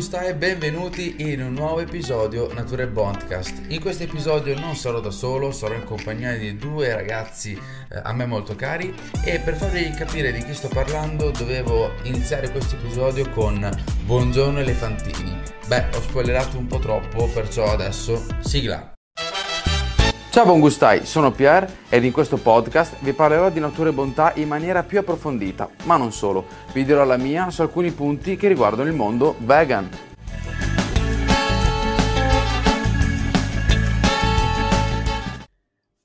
Gusta e benvenuti in un nuovo episodio Nature Bondcast. In questo episodio non sarò da solo, sarò in compagnia di due ragazzi eh, a me molto cari e per farvi capire di chi sto parlando dovevo iniziare questo episodio con Buongiorno Elefantini. Beh, ho spoilerato un po' troppo, perciò adesso sigla. Ciao buon gustai, sono Pierre ed in questo podcast vi parlerò di natura e bontà in maniera più approfondita, ma non solo, vi dirò la mia su alcuni punti che riguardano il mondo vegan.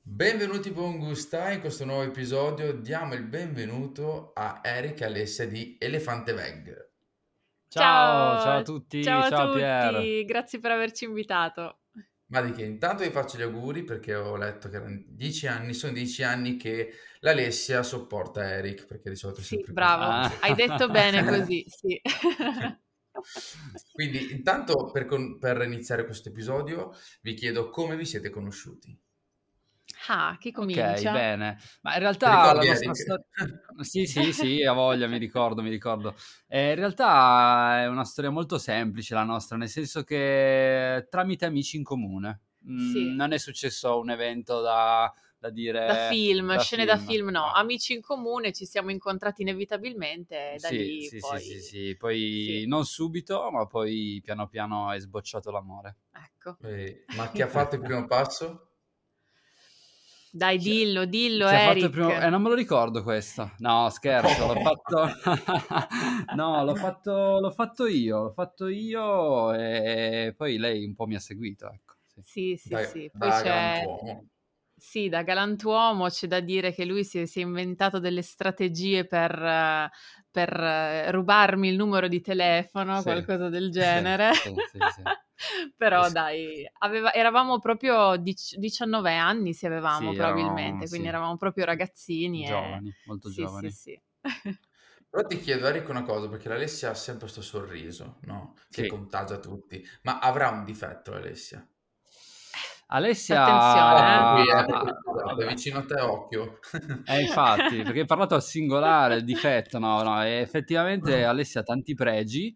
Benvenuti buon gustai, in questo nuovo episodio diamo il benvenuto a Eric e Alessia di Elefante Veg. Ciao, ciao a tutti, ciao, ciao a tutti, Pier. grazie per averci invitato. Ma di che intanto vi faccio gli auguri perché ho letto che erano dieci anni, sono dieci anni che l'Alessia sopporta Eric perché di solito è Sì, sempre bravo, Ah. hai detto bene così, sì. così. Quindi intanto per, con- per iniziare questo episodio vi chiedo come vi siete conosciuti. Ah, chi Ok, comincia? bene. Ma in realtà la nostra storia... Sì, sì, sì, a voglia, mi ricordo, mi ricordo. Eh, in realtà è una storia molto semplice la nostra, nel senso che tramite amici in comune. Mm, Sì. Non è successo un evento da, da dire... Da film, da scene da film, film, no, no. amici in comune, ci siamo incontrati inevitabilmente e da Sì, lì sì, poi... sì, sì, sì. Poi sì. non subito, ma poi piano piano è sbocciato l'amore. Ecco, Eh, ma chi ha fatto il primo passo? Dai, Chi- dillo, dillo, Eric. primo... Eh, non me lo ricordo questo. No, scherzo, l'ho fatto... no, l'ho fatto... l'ho fatto io, l'ho fatto io e poi lei un po' mi ha seguito, ecco. sì. Sì, sì, Da, sì. Poi da c'è... galantuomo. Sì, da galantuomo c'è da dire che lui si è, si è inventato delle strategie per, per, eh, rubarmi il numero di telefono, Sì, qualcosa del sì, genere. sì, sì, sì. Però Sì. dai, aveva- eravamo proprio dic- 19 anni, se avevamo Sì, probabilmente, eravamo, quindi sì, eravamo proprio ragazzini. e- giovani, molto Sì, giovani. sì, sì. Però ti chiedo Eric una cosa perché l'Alessia ha sempre questo sorriso, no? Che Sì. contagia tutti. Ma avrà un difetto l'Alessia? Alessia... Attenzione, qui, eh, Ah, scusate, vabbè. vicino a te occhio. Eh, infatti, perché hai parlato al singolare, il difetto, no, no, e effettivamente Alessia ha tanti pregi,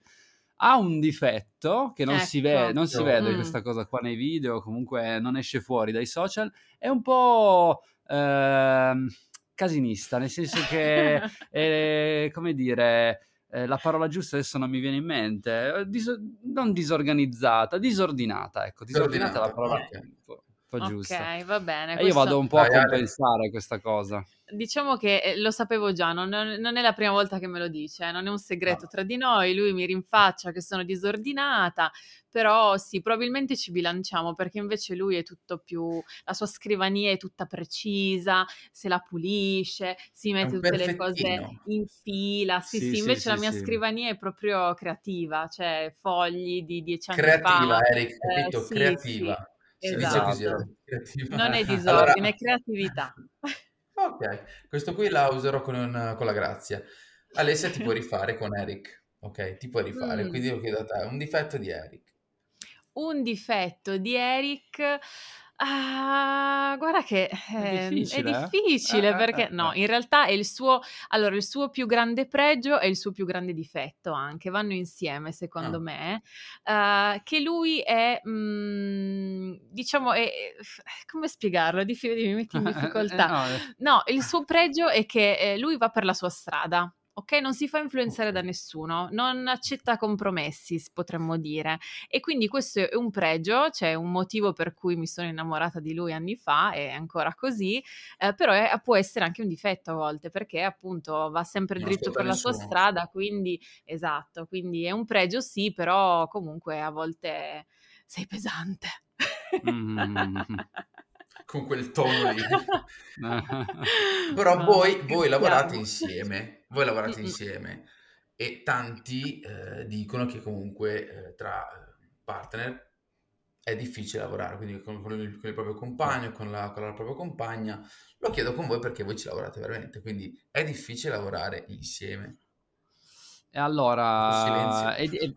ha un difetto che non si vede, Ecco. non si vede Mm. questa cosa qua nei video, comunque non esce fuori dai social, è un po' ehm, casinista, nel senso che, è, come dire, eh, la parola giusta adesso non mi viene in mente, eh, diso- non disorganizzata, disordinata, ecco, disordinata è la parola un po', un po' giusta. Ok, va bene. E io questo- vado un po' a Dai, Ale. compensare questa cosa. Diciamo che eh, lo sapevo già, non, non è la prima volta che me lo dice, eh, non è un segreto No. tra di noi, lui mi rinfaccia che sono disordinata, però sì, probabilmente ci bilanciamo perché invece lui è tutto più, la sua scrivania è tutta precisa, se la pulisce, si mette tutte le cose in fila, sì Sì, sì, sì, invece sì, la mia scrivania è proprio creativa, cioè fogli di dieci anni Creativa, fa, Eric, eh, capito? sì, Creativa. così, esatto. Eric, creativa. Non è Allora, disordine, è creatività. Ok, questo qui la userò con, un- con la grazia. Alessia ti puoi rifare con Eric, ok? Ti puoi rifare, Mm. quindi lo chiedo a te, un difetto di Eric. Un difetto di Eric. Ah, guarda che ehm, difficile, eh? è difficile Eh, eh, perché eh, no, eh. in realtà è il suo, allora, il suo più grande pregio e il suo più grande difetto anche, vanno insieme secondo Ah. me, eh, che lui è, mm, diciamo, è, come spiegarlo? Dif- mi metti in difficoltà. No, No, il suo pregio è che lui va per la sua strada. Ok, non si fa influenzare da nessuno, non accetta compromessi, potremmo dire. E quindi questo è un pregio, c'è un motivo per cui mi sono innamorata di lui anni fa, è ancora così, eh, però è- può essere anche un difetto a volte, perché appunto va sempre Non dritto per la sua nessuno. strada, quindi esatto, quindi è un pregio sì, però comunque a volte sei pesante. Mm. Con quel tono lì. Però No, voi, voi lavorate insieme, voi lavorate Mm-mm. insieme e tanti eh, dicono che comunque eh, tra eh, partner è difficile lavorare, quindi con, con il, con il proprio compagno, con la, con la propria compagna. Lo chiedo con voi perché voi ci lavorate veramente, quindi è difficile lavorare insieme. E allora, è, è-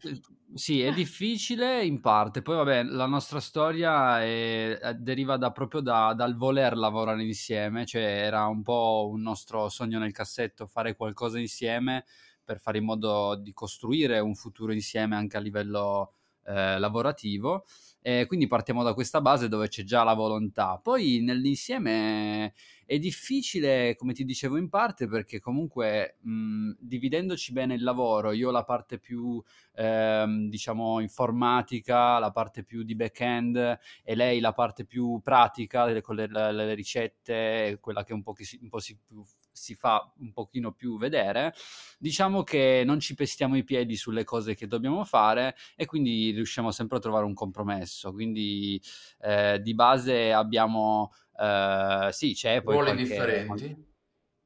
sì, è difficile in parte, poi vabbè, la nostra storia è- è- deriva da- proprio da- dal voler lavorare insieme, cioè era un po' un nostro sogno nel cassetto fare qualcosa insieme per fare in modo di costruire un futuro insieme anche a livello eh, lavorativo. Eh, quindi partiamo da questa base dove c'è già la volontà. Poi nell'insieme è difficile, come ti dicevo in parte, perché comunque mh, dividendoci bene il lavoro, io la parte più, ehm, diciamo, informatica, la parte più di back-end e lei la parte più pratica, con le, le ricette, quella che un po', si, un po si, si fa un pochino più vedere, diciamo che non ci pestiamo i piedi sulle cose che dobbiamo fare e quindi riusciamo sempre a trovare un compromesso. Quindi eh, di base abbiamo, eh, sì, c'è poi... Ruoli qualche, differenti.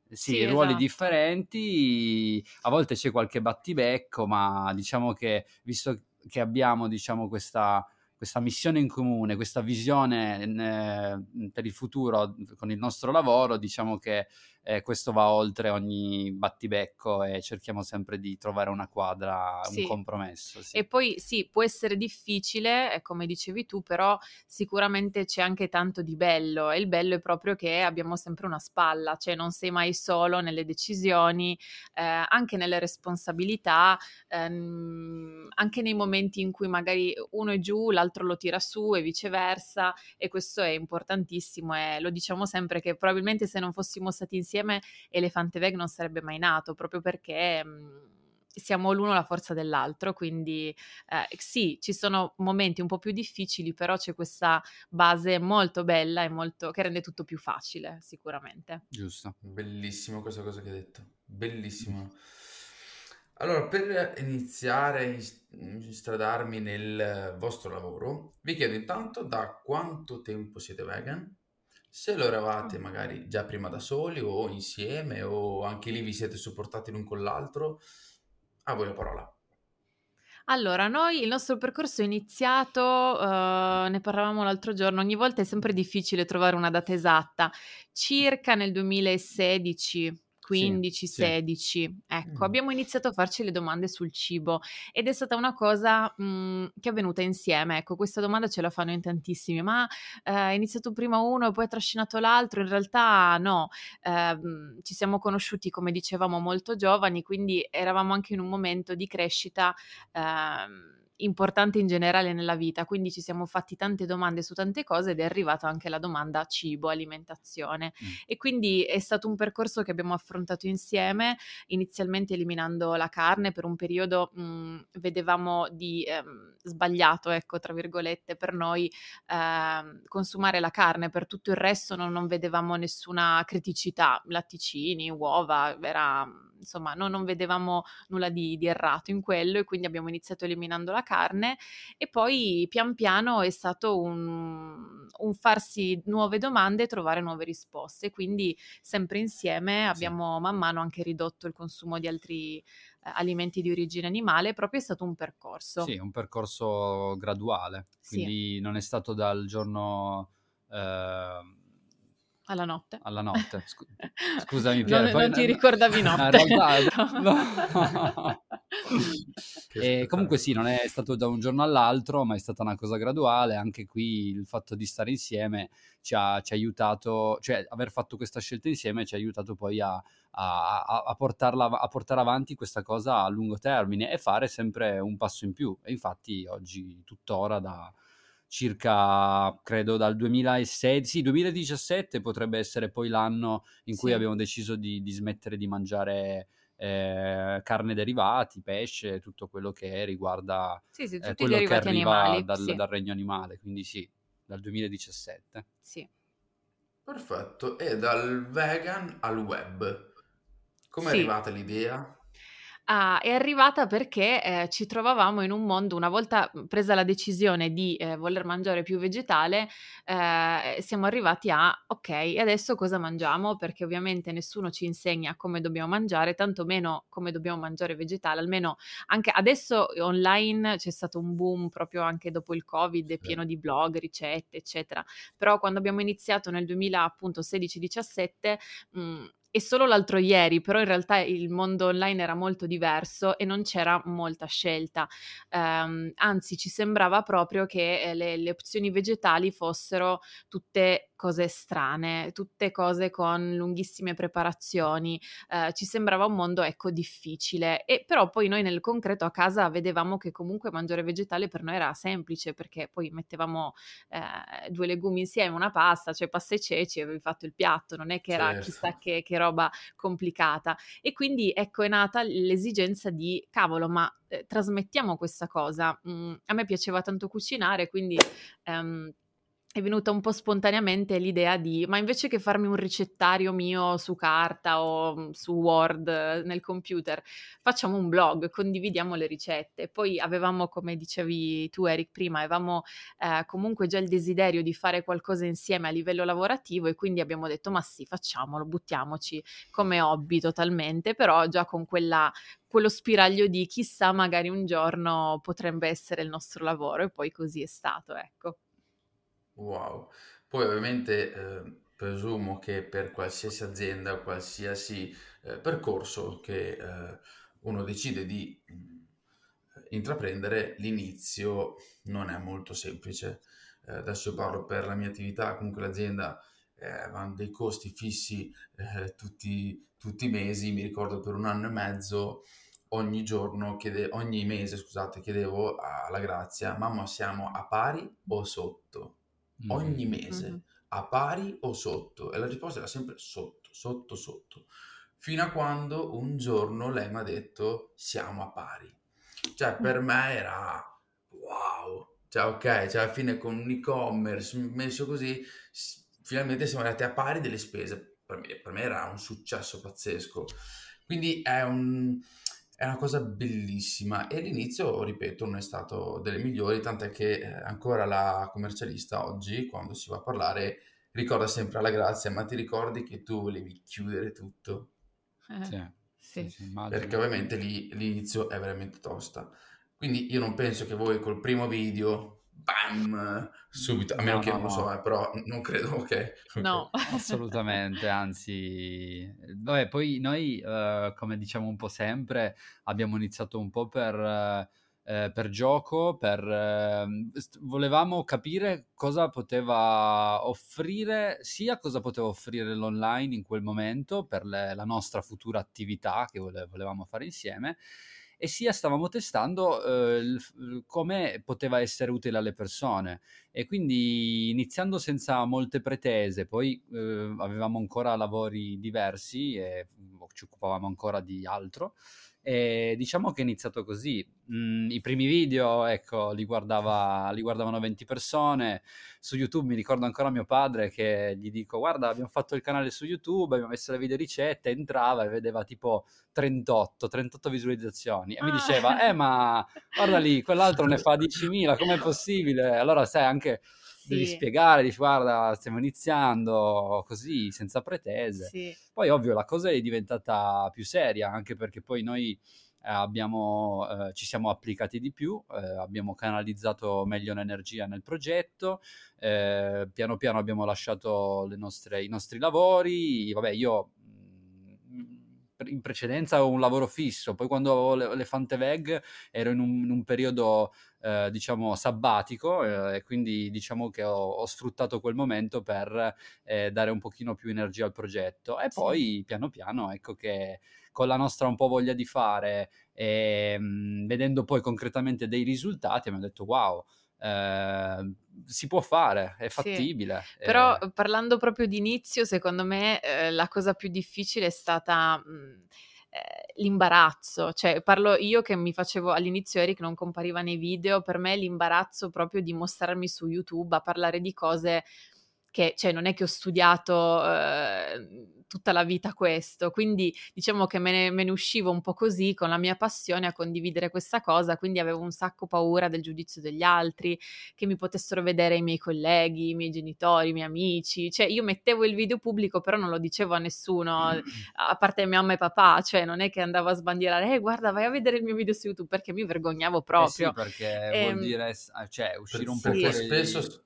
Sì, Sì, ruoli esatto. differenti, a volte c'è qualche battibecco, ma diciamo che visto che abbiamo, diciamo, questa, questa missione in comune, questa visione eh, per il futuro con il nostro lavoro, diciamo che eh, questo va oltre ogni battibecco e cerchiamo sempre di trovare una quadra, Sì. un compromesso. sì. E poi sì, può essere difficile, eh, come dicevi tu, però sicuramente c'è anche tanto di bello e il bello è proprio che abbiamo sempre una spalla, cioè non sei mai solo nelle decisioni, eh, anche nelle responsabilità, ehm, anche nei momenti in cui magari uno è giù, l'altro lo tira su e viceversa e questo è importantissimo e lo diciamo sempre che probabilmente se non fossimo stati insieme Elefante Veg non sarebbe mai nato, proprio perché... mh, siamo l'uno la forza dell'altro, quindi eh, sì, ci sono momenti un po' più difficili, però c'è questa base molto bella e molto che rende tutto più facile, sicuramente. Giusto. Bellissimo questa cosa che hai detto, bellissimo. Allora, per iniziare a ins- instradarmi nel vostro lavoro, vi chiedo intanto da quanto tempo siete vegan? Se lo eravate magari già prima da soli o insieme o anche lì vi siete supportati l'un con l'altro, a voi la parola. Allora, noi il nostro percorso è iniziato, eh, ne parlavamo l'altro giorno, ogni volta è sempre difficile trovare una data esatta, circa nel 2016. 15, sì. 16, ecco, Mm. abbiamo iniziato a farci le domande sul cibo ed è stata una cosa mh, che è avvenuta insieme. Ecco, questa domanda ce la fanno in tantissimi, ma eh, è iniziato prima uno e poi ha trascinato l'altro. In realtà no, Ehm, ci siamo conosciuti, come dicevamo, molto giovani, quindi eravamo anche in un momento di crescita ehm, importante in generale nella vita, quindi ci siamo fatti tante domande su tante cose ed è arrivata anche la domanda cibo, alimentazione. Mm. E quindi è stato un percorso che abbiamo affrontato insieme, inizialmente eliminando la carne, per un periodo mh, vedevamo di ehm, sbagliato, ecco, tra virgolette, per noi ehm, consumare la carne, per tutto il resto non, non vedevamo nessuna criticità, latticini, uova, era, insomma, no- non vedevamo nulla di, di errato in quello e quindi abbiamo iniziato eliminando la carne e poi pian piano è stato un, un farsi nuove domande e trovare nuove risposte, quindi sempre insieme abbiamo man mano anche ridotto il consumo di altri eh, alimenti di origine animale, proprio è stato un percorso. Sì, un percorso graduale, Sì. quindi non è stato dal giorno eh, Alla notte. alla notte. Scu- scusami, Non- Pier, poi- non ti ricordavi No, notte. In realtà, no. E comunque sì, non è stato da un giorno all'altro, ma è stata una cosa graduale. Anche qui il fatto di stare insieme ci ha, ci ha aiutato, cioè aver fatto questa scelta insieme ci ha aiutato poi a, a- a- portarla, a portare avanti questa cosa a lungo termine e fare sempre un passo in più. E infatti oggi, tuttora, da circa, credo dal 2016, sì, 2017 potrebbe essere poi l'anno in cui Sì. abbiamo deciso di, di smettere di mangiare eh, carne derivati, pesce, tutto quello che riguarda Sì, sì, eh, quello che arriva animali. dal, sì, dal regno animale, quindi sì, dal 2017. sì. Perfetto, e dal vegan al web. Come è Sì. arrivata l'idea? Ah, è arrivata perché eh, ci trovavamo in un mondo, una volta presa la decisione di eh, voler mangiare più vegetale, eh, siamo arrivati a, ok, e adesso cosa mangiamo? Perché ovviamente nessuno ci insegna come dobbiamo mangiare, tantomeno come dobbiamo mangiare vegetale, almeno anche adesso online c'è stato un boom proprio anche dopo il Covid, è pieno di blog, ricette, eccetera. Però quando abbiamo iniziato nel 2016-17 mh, e solo l'altro ieri, però in realtà il mondo online era molto diverso e non c'era molta scelta. Ehm, anzi, ci sembrava proprio che eh, le, le opzioni vegetali fossero tutte cose strane, tutte cose con lunghissime preparazioni, eh, ci sembrava un mondo ecco difficile e però poi noi nel concreto a casa vedevamo che comunque mangiare vegetale per noi era semplice perché poi mettevamo eh, due legumi insieme, una pasta, cioè pasta e ceci e avevi fatto il piatto, non è che era certo. chissà che, che roba complicata e quindi ecco è nata l'esigenza di cavolo ma eh, trasmettiamo questa cosa. Mm, a me piaceva tanto cucinare, quindi ehm, è venuta un po' spontaneamente l'idea di, ma invece che farmi un ricettario mio su carta o mm, su Word nel computer, facciamo un blog, condividiamo le ricette. Poi avevamo, come dicevi tu Eric prima, avevamo eh, comunque già il desiderio di fare qualcosa insieme a livello lavorativo e quindi abbiamo detto, ma sì, facciamolo, buttiamoci come hobby totalmente, però già con quella, quello spiraglio di chissà, magari un giorno potrebbe essere il nostro lavoro e poi così è stato, ecco. Wow. Poi ovviamente eh, presumo che per qualsiasi azienda qualsiasi eh, percorso che eh, uno decide di mm, intraprendere, l'inizio non è molto semplice. Eh, adesso io parlo per la mia attività, comunque l'azienda eh, aveva dei costi fissi eh, tutti, tutti i mesi, mi ricordo per un anno e mezzo ogni giorno, chiede, ogni mese, scusate, chiedevo alla Grazia, mamma siamo a pari o sotto? Ogni mese, mm-hmm. a pari o sotto? E la risposta era sempre sotto, sotto, sotto. Fino a quando un giorno lei mi ha detto siamo a pari. Cioè, per me era wow. Cioè, ok, cioè alla fine con un e-commerce messo così, finalmente siamo arrivati a pari delle spese. Per me, per me era un successo pazzesco. Quindi è un è una cosa bellissima e l'inizio, ripeto, non è stato delle migliori, tant'è che eh, ancora la commercialista oggi, quando si va a parlare, ricorda sempre alla grazia, ma ti ricordi che tu volevi chiudere tutto? Eh, sì, sì. sì Perché ovviamente lì l'inizio è veramente tosta. Quindi io non penso che voi col primo video bam, subito, a meno no, che no, non lo so, eh, però non credo che... No, assolutamente, anzi, vabbè, poi noi, uh, come diciamo un po' sempre, abbiamo iniziato un po' per... Uh, eh, per gioco, per, eh, volevamo capire cosa poteva offrire, sia cosa poteva offrire l'online in quel momento per le, la nostra futura attività che vole, volevamo fare insieme, e sia stavamo testando eh, come poteva essere utile alle persone. E quindi iniziando senza molte pretese, poi eh, avevamo ancora lavori diversi e boh, ci occupavamo ancora di altro e diciamo che è iniziato così. Mm, I primi video, ecco, li, guardava, li, guardavano 20 persone. Su YouTube mi ricordo ancora mio padre che gli dico: Guarda, abbiamo fatto il canale su YouTube, abbiamo messo le video ricette. Entrava e vedeva tipo 38, 38 visualizzazioni. E ah. mi diceva: Eh, ma guarda lì, quell'altro ne fa 10.000, com'è possibile? Allora, sai, anche devi spiegare, dici guarda stiamo iniziando così senza pretese. Sì. Poi ovvio la cosa è diventata più seria anche perché poi noi eh, abbiamo, eh, ci siamo applicati di più, eh, abbiamo canalizzato meglio l'energia nel progetto, eh, piano piano abbiamo lasciato nostre, i nostri lavori, vabbè io in precedenza avevo un lavoro fisso, poi quando avevo le, le Fante Veg ero in un, in un periodo eh, diciamo sabbatico eh, e quindi diciamo che ho, ho, sfruttato quel momento per eh, dare un pochino più energia al progetto. E poi piano piano ecco che con la nostra un po' voglia di fare e mh, mm, vedendo poi concretamente dei risultati abbiamo detto wow eh, si può fare, è fattibile. Sì, però eh. parlando proprio di inizio, secondo me eh, la cosa più difficile è stata mh, mhmm, eh, l'imbarazzo, cioè parlo io che mi facevo all'inizio Eric non compariva nei video, per me l'imbarazzo proprio di mostrarmi su YouTube a parlare di cose che cioè, non è che ho studiato eh, tutta la vita questo, quindi diciamo che me ne, me ne, uscivo un po' così con la mia passione a condividere questa cosa, quindi avevo un sacco paura del giudizio degli altri, che mi potessero vedere i miei colleghi, i miei genitori, i miei amici, cioè io mettevo il video pubblico però non lo dicevo a nessuno, a parte mia mamma e papà, cioè non è che andavo a sbandierare, eh guarda vai a vedere il mio video su YouTube perché mi vergognavo proprio. Eh sì, perché e, vuol ehm, dire, cioè uscire un po' fuori... Spesso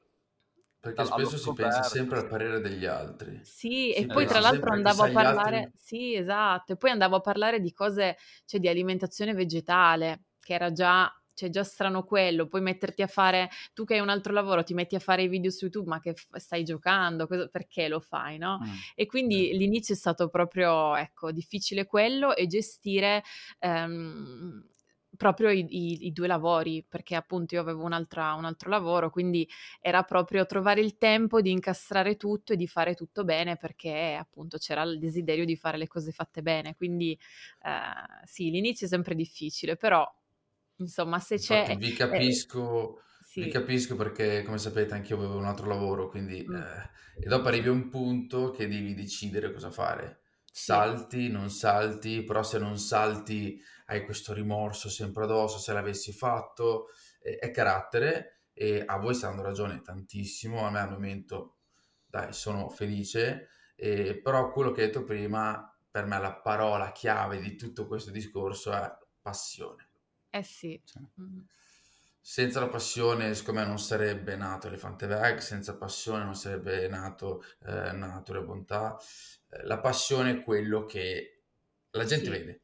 perché spesso si pensa sempre al parere degli altri. Sì, e poi tra l'altro andavo a parlare, altri... sì, esatto, e poi andavo a parlare di cose, cioè di alimentazione vegetale, che era già cioè già strano quello, poi metterti a fare, tu che hai un altro lavoro, ti metti a fare i video su YouTube, ma che f- stai giocando, cosa, perché lo fai, no? Mm. E quindi l'inizio è stato proprio, ecco, difficile quello e gestire... Um, proprio i, i, i, due lavori, perché appunto io avevo un altro lavoro, quindi era proprio trovare il tempo di incastrare tutto e di fare tutto bene, perché appunto c'era il desiderio di fare le cose fatte bene. Quindi eh, sì, l'inizio è sempre difficile, però insomma se c'è... Infatti, vi capisco... Eh, sì. Vi capisco perché, come sapete, anche io avevo un altro lavoro, quindi... Mm. Eh, e dopo arrivi a un punto che devi decidere cosa fare. Salti, non salti, però se non salti hai questo rimorso sempre addosso se l'avessi fatto, eh, è carattere e a voi stanno ragione tantissimo, a me al momento dai sono felice, eh, però quello che hai detto prima, per me la parola chiave di tutto questo discorso è passione. Eh sì. Cioè, mm-hmm. Senza la passione, secondo me, non sarebbe nato Elefante Veg, senza passione non sarebbe nato eh, Natura e Bontà. Eh, la passione è quello che la gente sì. vede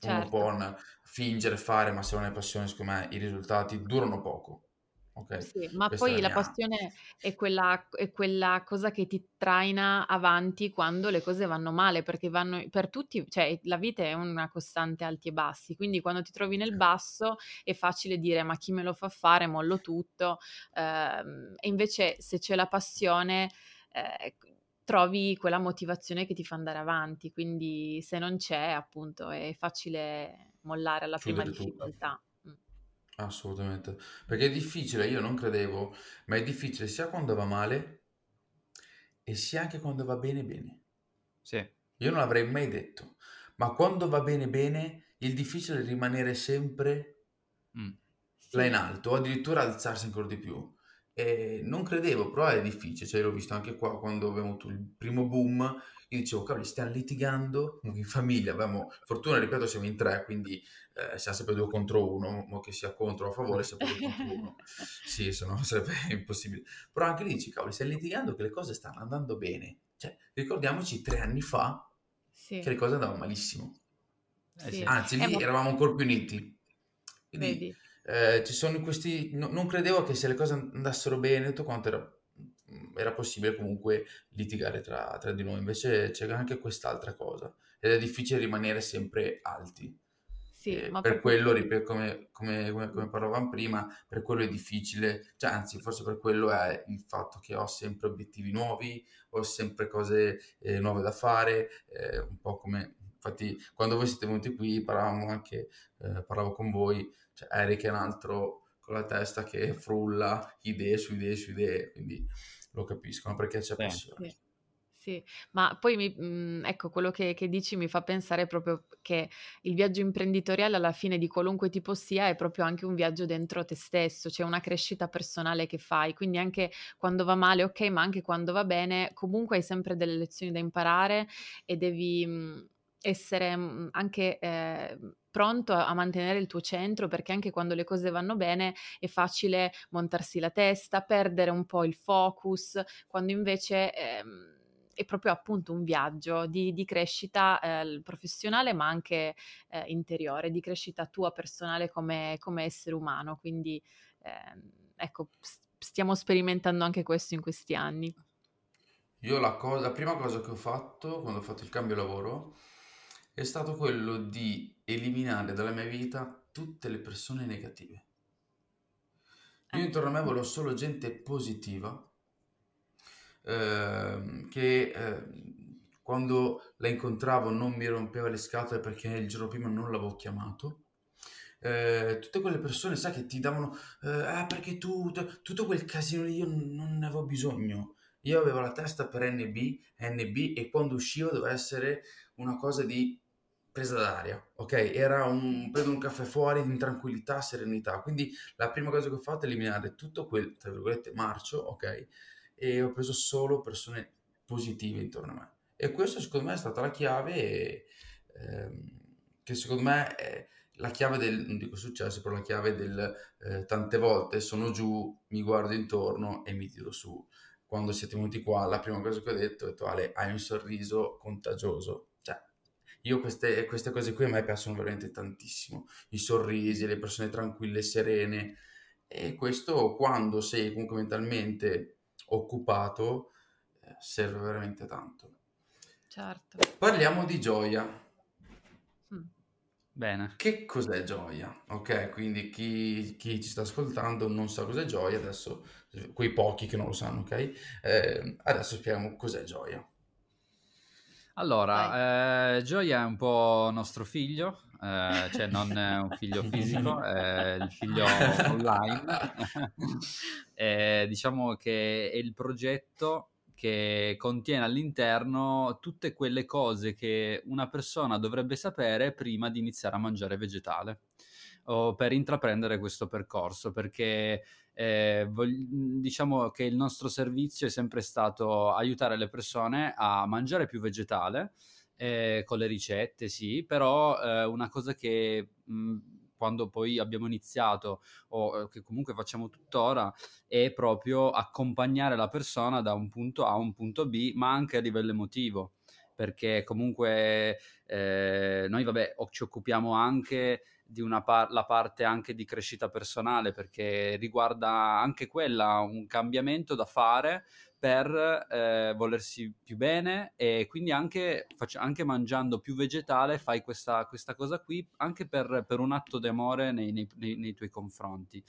certo. uno può fingere, fare, ma se non hai passione, secondo me i risultati durano poco. Okay? Sì, ma Questa poi la mia... passione è quella, è quella, cosa che ti traina avanti quando le cose vanno male, perché vanno per tutti, cioè la vita è una costante alti e bassi, quindi quando ti trovi nel basso è facile dire ma chi me lo fa fare, mollo tutto, eh, e invece se c'è la passione... Eh, trovi quella motivazione che ti fa andare avanti, quindi se non c'è, appunto, è facile mollare alla prima Chiudere difficoltà. Mm. Assolutamente, perché è difficile, io non credevo, ma è difficile sia quando va male e sia anche quando va bene bene. Sì. Io non l'avrei mai detto, ma quando va bene bene, il difficile è rimanere sempre mm. là in alto, o addirittura alzarsi ancora di più. E non credevo, però è difficile, cioè l'ho visto anche qua quando abbiamo avuto il primo boom, io dicevo, cavoli, stiamo litigando in famiglia, abbiamo, fortuna, ripeto, siamo in tre, quindi eh, siamo sempre due contro uno, ma che sia contro o a favore, sempre due contro uno. Sì, se no sarebbe impossibile. Però anche lì dici, cavoli, stiamo litigando che le cose stanno andando bene. Cioè, ricordiamoci tre anni fa sì. che le cose andavano malissimo. Eh, sì. Anzi, lì eh, eravamo ancora più uniti. Quindi, eh, ci sono questi... No, non credevo che se le cose andassero bene, tutto quanto era, era possibile comunque litigare tra, tra, di noi, invece c'è anche quest'altra cosa ed è difficile rimanere sempre alti. Sì, eh, per, per quello, ripeto, come, come, come, come, parlavamo prima, per quello è difficile, cioè, anzi forse per quello è il fatto che ho sempre obiettivi nuovi, ho sempre cose eh, nuove da fare, eh, un po' come, infatti quando voi siete venuti qui parlavamo anche, eh, parlavo con voi, cioè, Eric è un altro con la testa che frulla idee su idee su idee, quindi lo capiscono perché c'è passione. Sì. Sì, ma poi mi, mhmm, ecco quello che, che, dici mi fa pensare proprio che il viaggio imprenditoriale alla fine di qualunque tipo sia è proprio anche un viaggio dentro te stesso, c'è cioè una crescita personale che fai, quindi anche quando va male ok, ma anche quando va bene comunque hai sempre delle lezioni da imparare e devi mhmm, essere mh, anche... Eh, pronto a, mantenere il tuo centro perché anche quando le cose vanno bene è facile montarsi la testa, perdere un po' il focus, quando invece ehm, è proprio appunto un viaggio di, di crescita eh, professionale ma anche eh, interiore, di crescita tua personale come, come essere umano. Quindi ehm, ecco, stiamo sperimentando anche questo in questi anni. Io la, cosa, la prima cosa che ho fatto quando ho fatto il cambio lavoro è stato quello di eliminare dalla mia vita tutte le persone negative. Io intorno a me volevo solo gente positiva eh, che eh, quando la incontravo non mi rompeva le scatole perché il giorno prima non l'avevo chiamato. Eh, tutte quelle persone, sai, che ti davano, eh, ah, perché tu, t- tutto quel casino lì io non ne avevo bisogno. Io avevo la testa per NB, NB e quando uscivo doveva essere una cosa di presa d'aria, ok? Era un prendo un caffè fuori in tranquillità, serenità. Quindi la prima cosa che ho fatto è eliminare tutto quel, tra virgolette, marcio, ok? E ho preso solo persone positive intorno a me. E questo secondo me è stata la chiave e, ehm, che secondo me è la chiave del, non dico successo, però la chiave del eh, tante volte sono giù, mi guardo intorno e mi tiro su. Quando siete venuti qua, la prima cosa che ho detto è Ale, hai un sorriso contagioso io queste, queste cose qui a me piacciono veramente tantissimo, i sorrisi, le persone tranquille, serene, e questo quando sei comunque mentalmente occupato eh, serve veramente tanto. Certo. Parliamo di gioia. Bene. Che cos'è gioia? Ok, quindi chi, chi ci sta ascoltando non sa cos'è gioia, adesso quei pochi che non lo sanno, ok? Eh, adesso spieghiamo cos'è gioia. Allora, eh, Gioia è un po' nostro figlio, eh, cioè non è un figlio fisico, è il figlio online. Eh, diciamo che è il progetto che contiene all'interno tutte quelle cose che una persona dovrebbe sapere prima di iniziare a mangiare vegetale o per intraprendere questo percorso, perché eh, diciamo che il nostro servizio è sempre stato aiutare le persone a mangiare più vegetale. Eh, con le ricette, sì, però eh, una cosa che mh, quando poi abbiamo iniziato o eh, che comunque facciamo tuttora è proprio accompagnare la persona da un punto A a un punto B, ma anche a livello emotivo perché comunque eh, noi vabbè ci occupiamo anche di una par- la parte anche di crescita personale perché riguarda anche quella un cambiamento da fare per eh, volersi più bene e quindi anche, faccio, anche mangiando più vegetale fai questa, questa cosa qui anche per, per un atto d'amore nei, nei, nei tuoi confronti.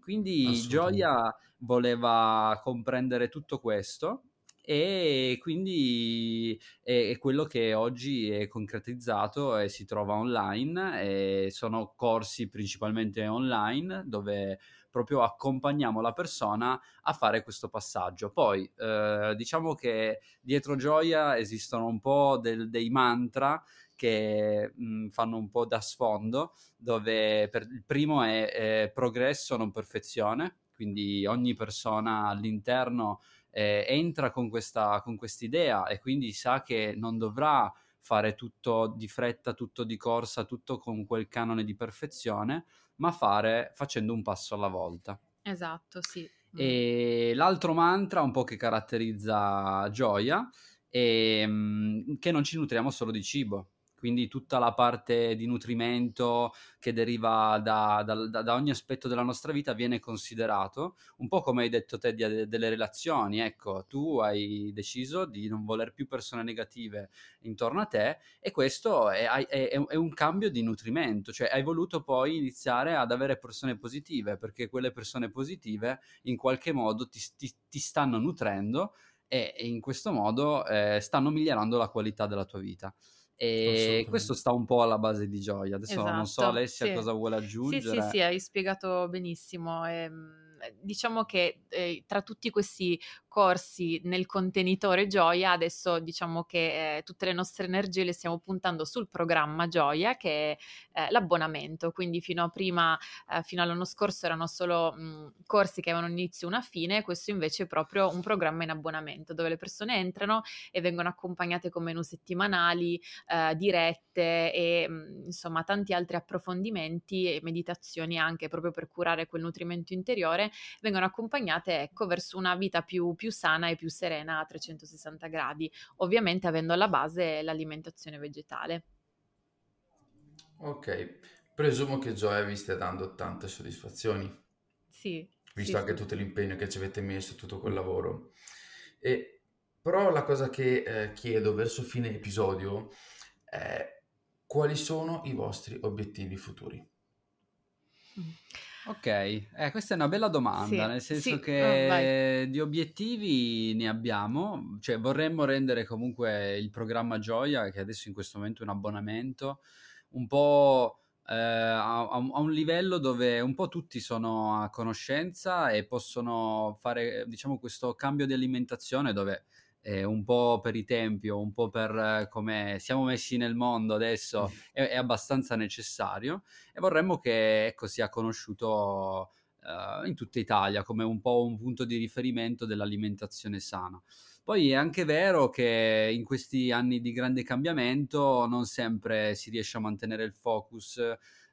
Quindi Gioia voleva comprendere tutto questo e quindi è, quello che oggi è concretizzato e si trova online. sono corsi principalmente online dove proprio accompagniamo la persona a fare questo passaggio. Poi eh, diciamo che dietro Gioia esistono un po' del, dei mantra che mh, fanno un po' da sfondo, dove per, il primo è, è progresso, non perfezione, quindi ogni persona all'interno eh, entra con questa con quest'idea e quindi sa che non dovrà fare tutto di fretta, tutto di corsa, tutto con quel canone di perfezione, ma fare facendo un passo alla volta. Esatto, sì. E l'altro mantra un po' che caratterizza Gioia è mm, che non ci nutriamo solo di cibo, quindi tutta la parte di nutrimento che deriva da, da, da, ogni aspetto della nostra vita viene considerato, un po' come hai detto te di, delle relazioni, ecco, tu hai deciso di non voler più persone negative intorno a te e questo è, è, è un cambio di nutrimento, cioè hai voluto poi iniziare ad avere persone positive perché quelle persone positive in qualche modo ti, ti, ti stanno nutrendo e in questo modo eh, stanno migliorando la qualità della tua vita. E questo sta un po' alla base di Gioia. Adesso esatto, non so Alessia sì. cosa vuole aggiungere. Sì, sì, sì, hai spiegato benissimo. Ehm diciamo che eh, tra tutti questi corsi nel contenitore Gioia, adesso diciamo che eh, tutte le nostre energie le stiamo puntando sul programma Gioia, che è eh, l'abbonamento. Quindi fino a prima, eh, fino all'anno scorso erano solo mh, corsi che avevano inizio e una fine, questo invece è proprio un programma in abbonamento dove le persone entrano e vengono accompagnate con menu settimanali, eh, dirette e mh, insomma tanti altri approfondimenti e meditazioni anche proprio per curare quel nutrimento interiore vengono accompagnate ecco, verso una vita più, più sana e più serena a 360 gradi, ovviamente avendo alla base l'alimentazione vegetale. Ok, presumo che Gioia vi stia dando tante soddisfazioni. Sì. Visto sì, anche sì. tutto l'impegno che ci avete messo, tutto quel lavoro. E, però la cosa che eh, chiedo verso fine episodio è quali sono i vostri obiettivi futuri? Mm. Ok, eh, questa è una bella domanda, Sì, nel senso sì, oh, che di obiettivi ne abbiamo, cioè vorremmo rendere comunque il programma Gioia, che adesso in questo momento è un abbonamento, un po' eh, a, a un livello dove un po' tutti sono a conoscenza e possono fare, diciamo, questo cambio di alimentazione dove eh, un po' per i tempi o un po' per come siamo messi nel mondo adesso è, è, abbastanza necessario e vorremmo che ecco, sia conosciuto eh, in tutta Italia come un po' un punto di riferimento dell'alimentazione sana. Poi è anche vero che in questi anni di grande cambiamento non sempre si riesce a mantenere il focus.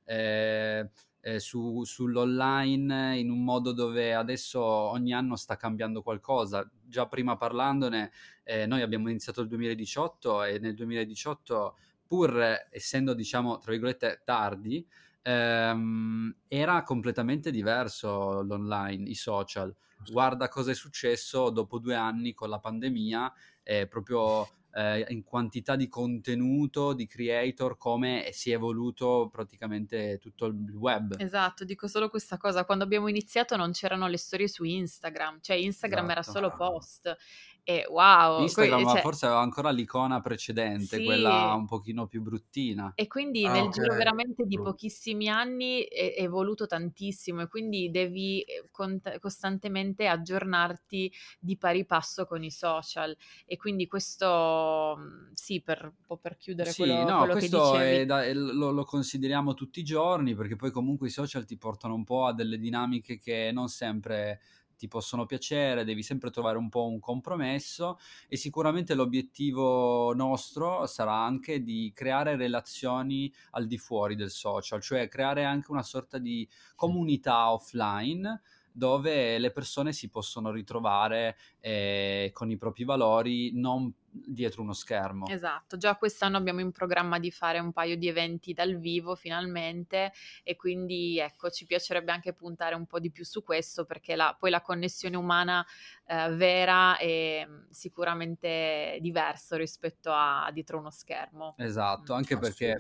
Eh, eh, su, sull'online in un modo dove adesso ogni anno sta cambiando qualcosa. Già prima parlandone, eh, noi abbiamo iniziato il 2018 e nel 2018 pur essendo, diciamo, tra virgolette, tardi, ehm, era completamente diverso l'online, i social. Guarda cosa è successo dopo due anni con la pandemia, eh, proprio eh, in quantità di contenuto, di creator, come si è evoluto praticamente tutto il web. Esatto, dico solo questa cosa, quando abbiamo iniziato non c'erano le storie su Instagram, cioè Instagram esatto. era solo post e wow, Instagram que- cioè... forse aveva ancora l'icona precedente, sì. quella un pochino più bruttina. E quindi ah, nel okay. giro veramente di pochissimi anni è, evoluto tantissimo e quindi devi eh, cont- costantemente aggiornarti di pari passo con i social. E quindi questo, mm, sì, per, un po' per chiudere sì, quello, no, quello questo che da, lo, lo consideriamo tutti i giorni perché poi comunque i social ti portano un po' a delle dinamiche che non sempre ti possono piacere, devi sempre trovare un po' un compromesso e sicuramente l'obiettivo nostro sarà anche di creare relazioni al di fuori del social, cioè creare anche una sorta di comunità offline dove le persone si possono ritrovare eh, con i propri valori, non dietro uno schermo. Esatto, già quest'anno abbiamo in programma di fare un paio di eventi dal vivo finalmente e quindi ecco ci piacerebbe anche puntare un po' di più su questo perché la, poi la connessione umana eh, vera è mm, sicuramente diverso rispetto a dietro uno schermo. Esatto, anche perché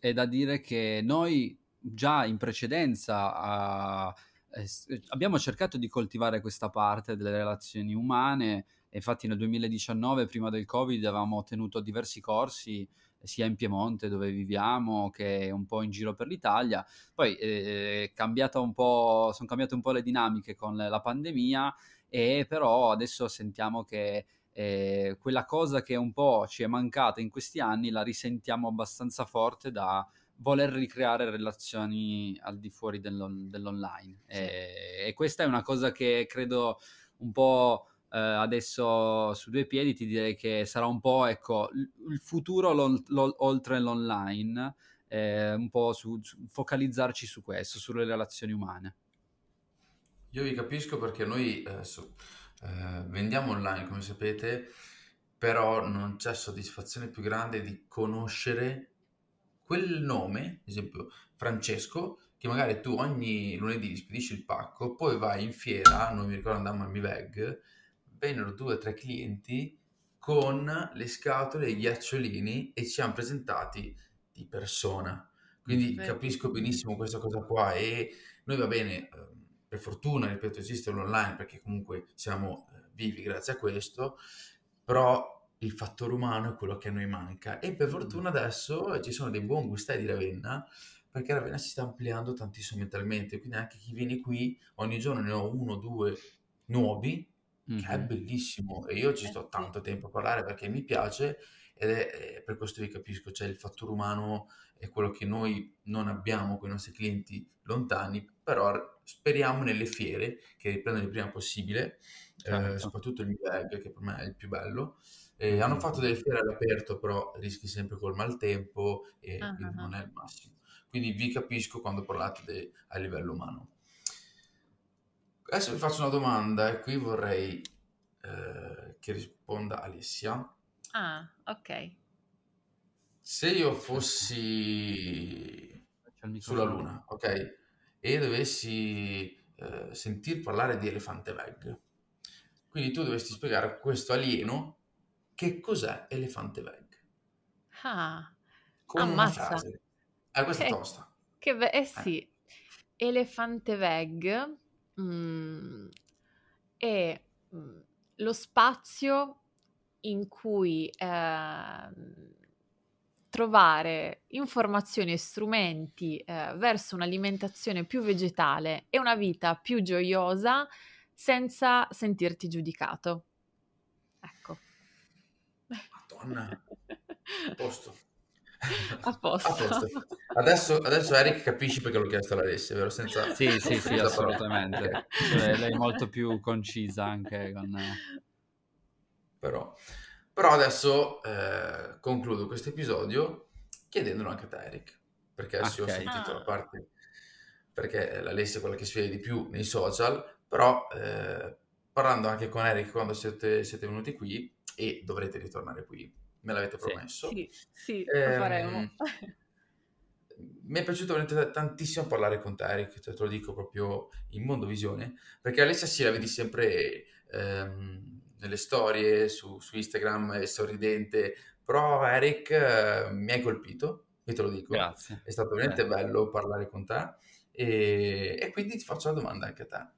è da dire che noi già in precedenza... Uh, abbiamo cercato di coltivare questa parte delle relazioni umane infatti nel 2019, prima del Covid, avevamo tenuto diversi corsi sia in Piemonte dove viviamo che un po' in giro per l'Italia. Poi eh, un sono cambiate un po' le dinamiche con la pandemia e però adesso sentiamo che eh, quella cosa che un po' ci è mancata in questi anni la risentiamo abbastanza forte da voler ricreare relazioni al di fuori dell'on- dell'online. Sì. E, e questa è una cosa che credo un po' eh, adesso su due piedi ti direi che sarà un po' ecco, il futuro lo, lo, oltre l'online, eh, un po' su, su, focalizzarci su questo, sulle relazioni umane. Io vi capisco perché noi adesso eh, vendiamo online, come sapete, però non c'è soddisfazione più grande di conoscere quel nome, ad esempio Francesco, che magari tu ogni lunedì spedisci il pacco, poi vai in fiera, non mi ricordo andammo a Miveg, vennero due o tre clienti con le scatole e i ghiacciolini e ci hanno presentati di persona. Quindi Beh. capisco benissimo questa cosa qua e noi va bene, ehm, per fortuna, ripeto, esiste l'online perché comunque siamo eh, vivi grazie a questo, però il fattore umano è quello che a noi manca e per fortuna adesso ci sono dei buoni gustai di Ravenna perché Ravenna si sta ampliando tantissimo mentalmente, quindi anche chi viene qui ogni giorno ne ho uno o due nuovi che è bellissimo e io ci eh, sto tanto tempo a parlare perché mi piace ed è, è per questo vi capisco, cioè il fattore umano è quello che noi non abbiamo con i nostri clienti lontani, però speriamo nelle fiere che riprendono il prima possibile, eh, certo. eh, soprattutto il MIVEG che per me è il più bello. Eh, hanno fatto delle fiere all'aperto, però rischi sempre col maltempo e uh-huh. quindi non è il massimo. Quindi vi capisco quando parlate de- a livello umano. Adesso vi faccio una domanda e qui vorrei eh, che risponda Alessia. Ah, ok. Se io fossi sulla Luna, ok, e dovessi eh, sentir parlare di elefante veg, quindi tu dovresti spiegare a questo alieno che cos'è elefante veg. Ah, con ammazza. una frase. Eh, questa è tosta. Che ve- eh, eh sì, elefante veg mh, è mh, lo spazio in cui eh, trovare informazioni e strumenti eh, verso un'alimentazione più vegetale e una vita più gioiosa senza sentirti giudicato. Ecco. Madonna, posto. A posto. A posto. Adesso, adesso, Eric capisci perché l'ho chiesto all'Alessia, vero? Senza... Sì, sì, sì, assolutamente. Cioè, lei è molto più concisa anche con... Però, però adesso eh, concludo questo episodio chiedendolo anche a te, Eric, perché adesso okay. ho sentito la parte, perché l'Alessia è quella che si vede di più nei social, però eh, parlando anche con Eric quando siete, siete venuti qui e dovrete ritornare qui me l'avete promesso. sì, sì, lo Ehm, faremo. mi è piaciuto veramente tantissimo parlare con te, Eric, te lo dico proprio in mondovisione, perché Alessia sì, la vedi sempre ehm, nelle storie su, su Instagram, è sorridente, però Eric eh, mi hai colpito, io te lo dico, Grazie. è stato veramente Beh. bello parlare con te e, e quindi ti faccio la domanda anche a te,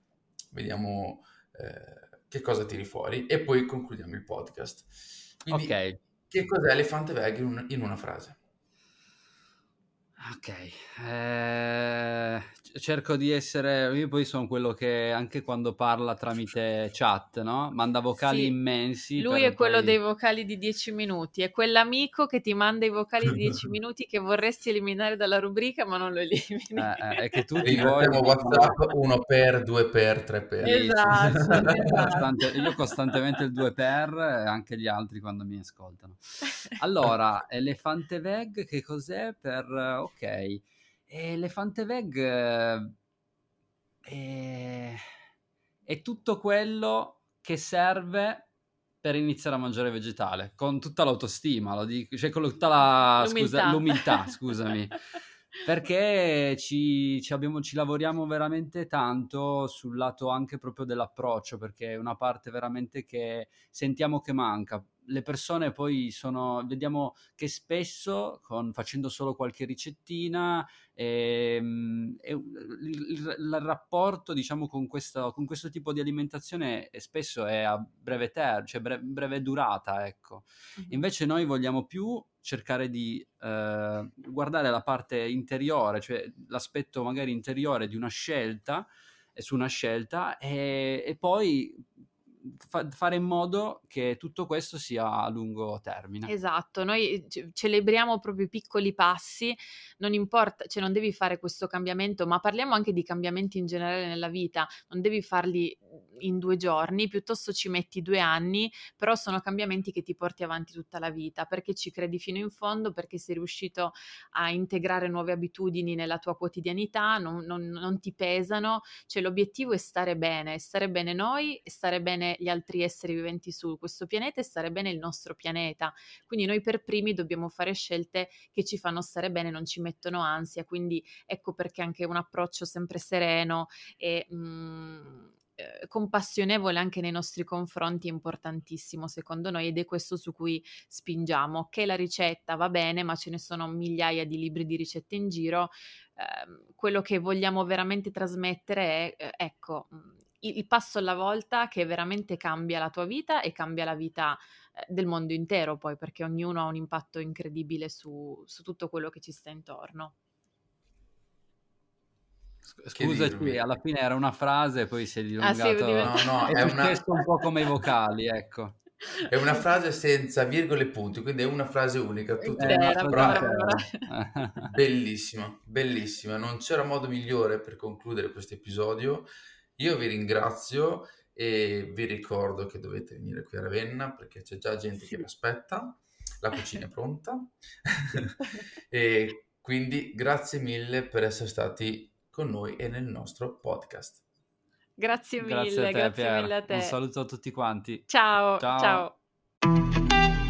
vediamo eh, che cosa tiri fuori e poi concludiamo il podcast. Quindi, Ok. Che cos'è Elefante Veg in una frase? Ok, eh, cerco di essere, io poi sono quello che anche quando parla tramite chat, no? Manda vocali Sì, immensi lui è quello poi- dei vocali di 10 minuti, è quell'amico che ti manda i vocali di 10 minuti che vorresti eliminare dalla rubrica ma non lo elimini. Eh, eh, è che tutti voi... Ringraziamo WhatsApp uno per, due per, tre per. Esatto, esatto. Io costantemente il 2 per e anche gli altri quando mi ascoltano. Allora, Elefante Veg che cos'è per... eh, Ok, Elefante Veg eh, è, è tutto quello che serve per iniziare a mangiare vegetale, con tutta l'autostima, lo dico, cioè con tutta la... Scusa, l'umiltà, scusami. Perché ci, ci abbiamo- ci lavoriamo veramente tanto sul lato anche proprio dell'approccio, perché è una parte veramente che sentiamo che manca. Le persone poi sono, vediamo che spesso, con- facendo solo qualche ricettina, ehm, un- il, il- rapporto, diciamo, con questo, con questo tipo di alimentazione è- spesso è a breve termine, cioè bre- breve durata, ecco. Invece noi vogliamo più cercare di eh, guardare la parte interiore, cioè l'aspetto magari interiore di una scelta, eh, su una scelta, e, e poi fa- fare in modo che tutto questo sia a lungo termine. Esatto, noi ce- celebriamo proprio i piccoli passi, non importa, cioè non devi fare questo cambiamento, ma parliamo anche di cambiamenti in generale nella vita, non devi farli in due giorni, piuttosto ci metti due anni, però sono cambiamenti che ti porti avanti tutta la vita, perché ci credi fino in fondo, perché sei riuscito a integrare nuove abitudini nella tua quotidianità, non, non- non ti pesano, cioè l'obiettivo è stare bene, stare bene noi, stare bene gli altri esseri viventi su questo pianeta e stare bene il nostro pianeta. Quindi noi per primi dobbiamo fare scelte che ci fanno stare bene, non ci mettono ansia, quindi ecco perché anche un approccio sempre sereno e mm, eh, compassionevole anche nei nostri confronti è importantissimo secondo noi ed è questo su cui spingiamo. Che la ricetta va bene, ma ce ne sono migliaia di libri di ricette in giro. Ehm, quello che vogliamo veramente trasmettere è, eh, ecco, mm, il, passo alla volta che veramente cambia la tua vita e cambia la vita eh, del mondo intero poi, perché ognuno ha un impatto incredibile su, su tutto quello che ci sta intorno. Sc- Che Scusaci, dirvi? alla fine era una frase, poi si è Ah, sì, dilungato. No, no, è è una- successo un po' come i vocali, ecco. È una frase senza virgole e punti, quindi è una frase unica. Una frasi- brava. intera. Bellissima, bellissima. Non c'era modo migliore per concludere questo episodio. Io vi ringrazio e vi ricordo che dovete venire qui a Ravenna perché c'è già gente che vi aspetta. La cucina è pronta. e quindi grazie mille per essere stati con noi e nel nostro podcast. Grazie mille, Grazie a te, grazie Pier. mille a te. Un saluto a tutti quanti. Ciao, Ciao. ciao.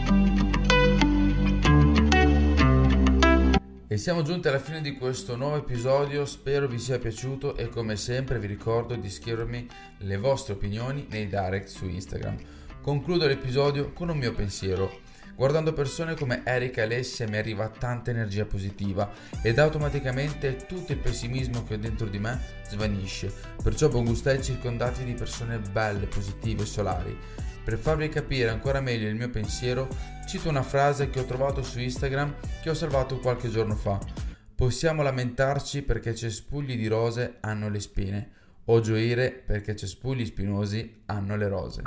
Siamo giunti alla fine di questo nuovo episodio, spero vi sia piaciuto e come sempre vi ricordo di scrivermi le vostre opinioni nei direct su Instagram. Concludo l'episodio con un mio pensiero. Guardando persone come Erika e Alessia mi arriva tanta energia positiva ed automaticamente tutto il pessimismo che ho dentro di me svanisce. Perciò buon gusto ai circondati di persone belle, positive e solari. Per farvi capire ancora meglio il mio pensiero, cito una frase che ho trovato su Instagram che ho salvato qualche giorno fa. Possiamo lamentarci perché cespugli di rose hanno le spine, o gioire perché cespugli spinosi hanno le rose.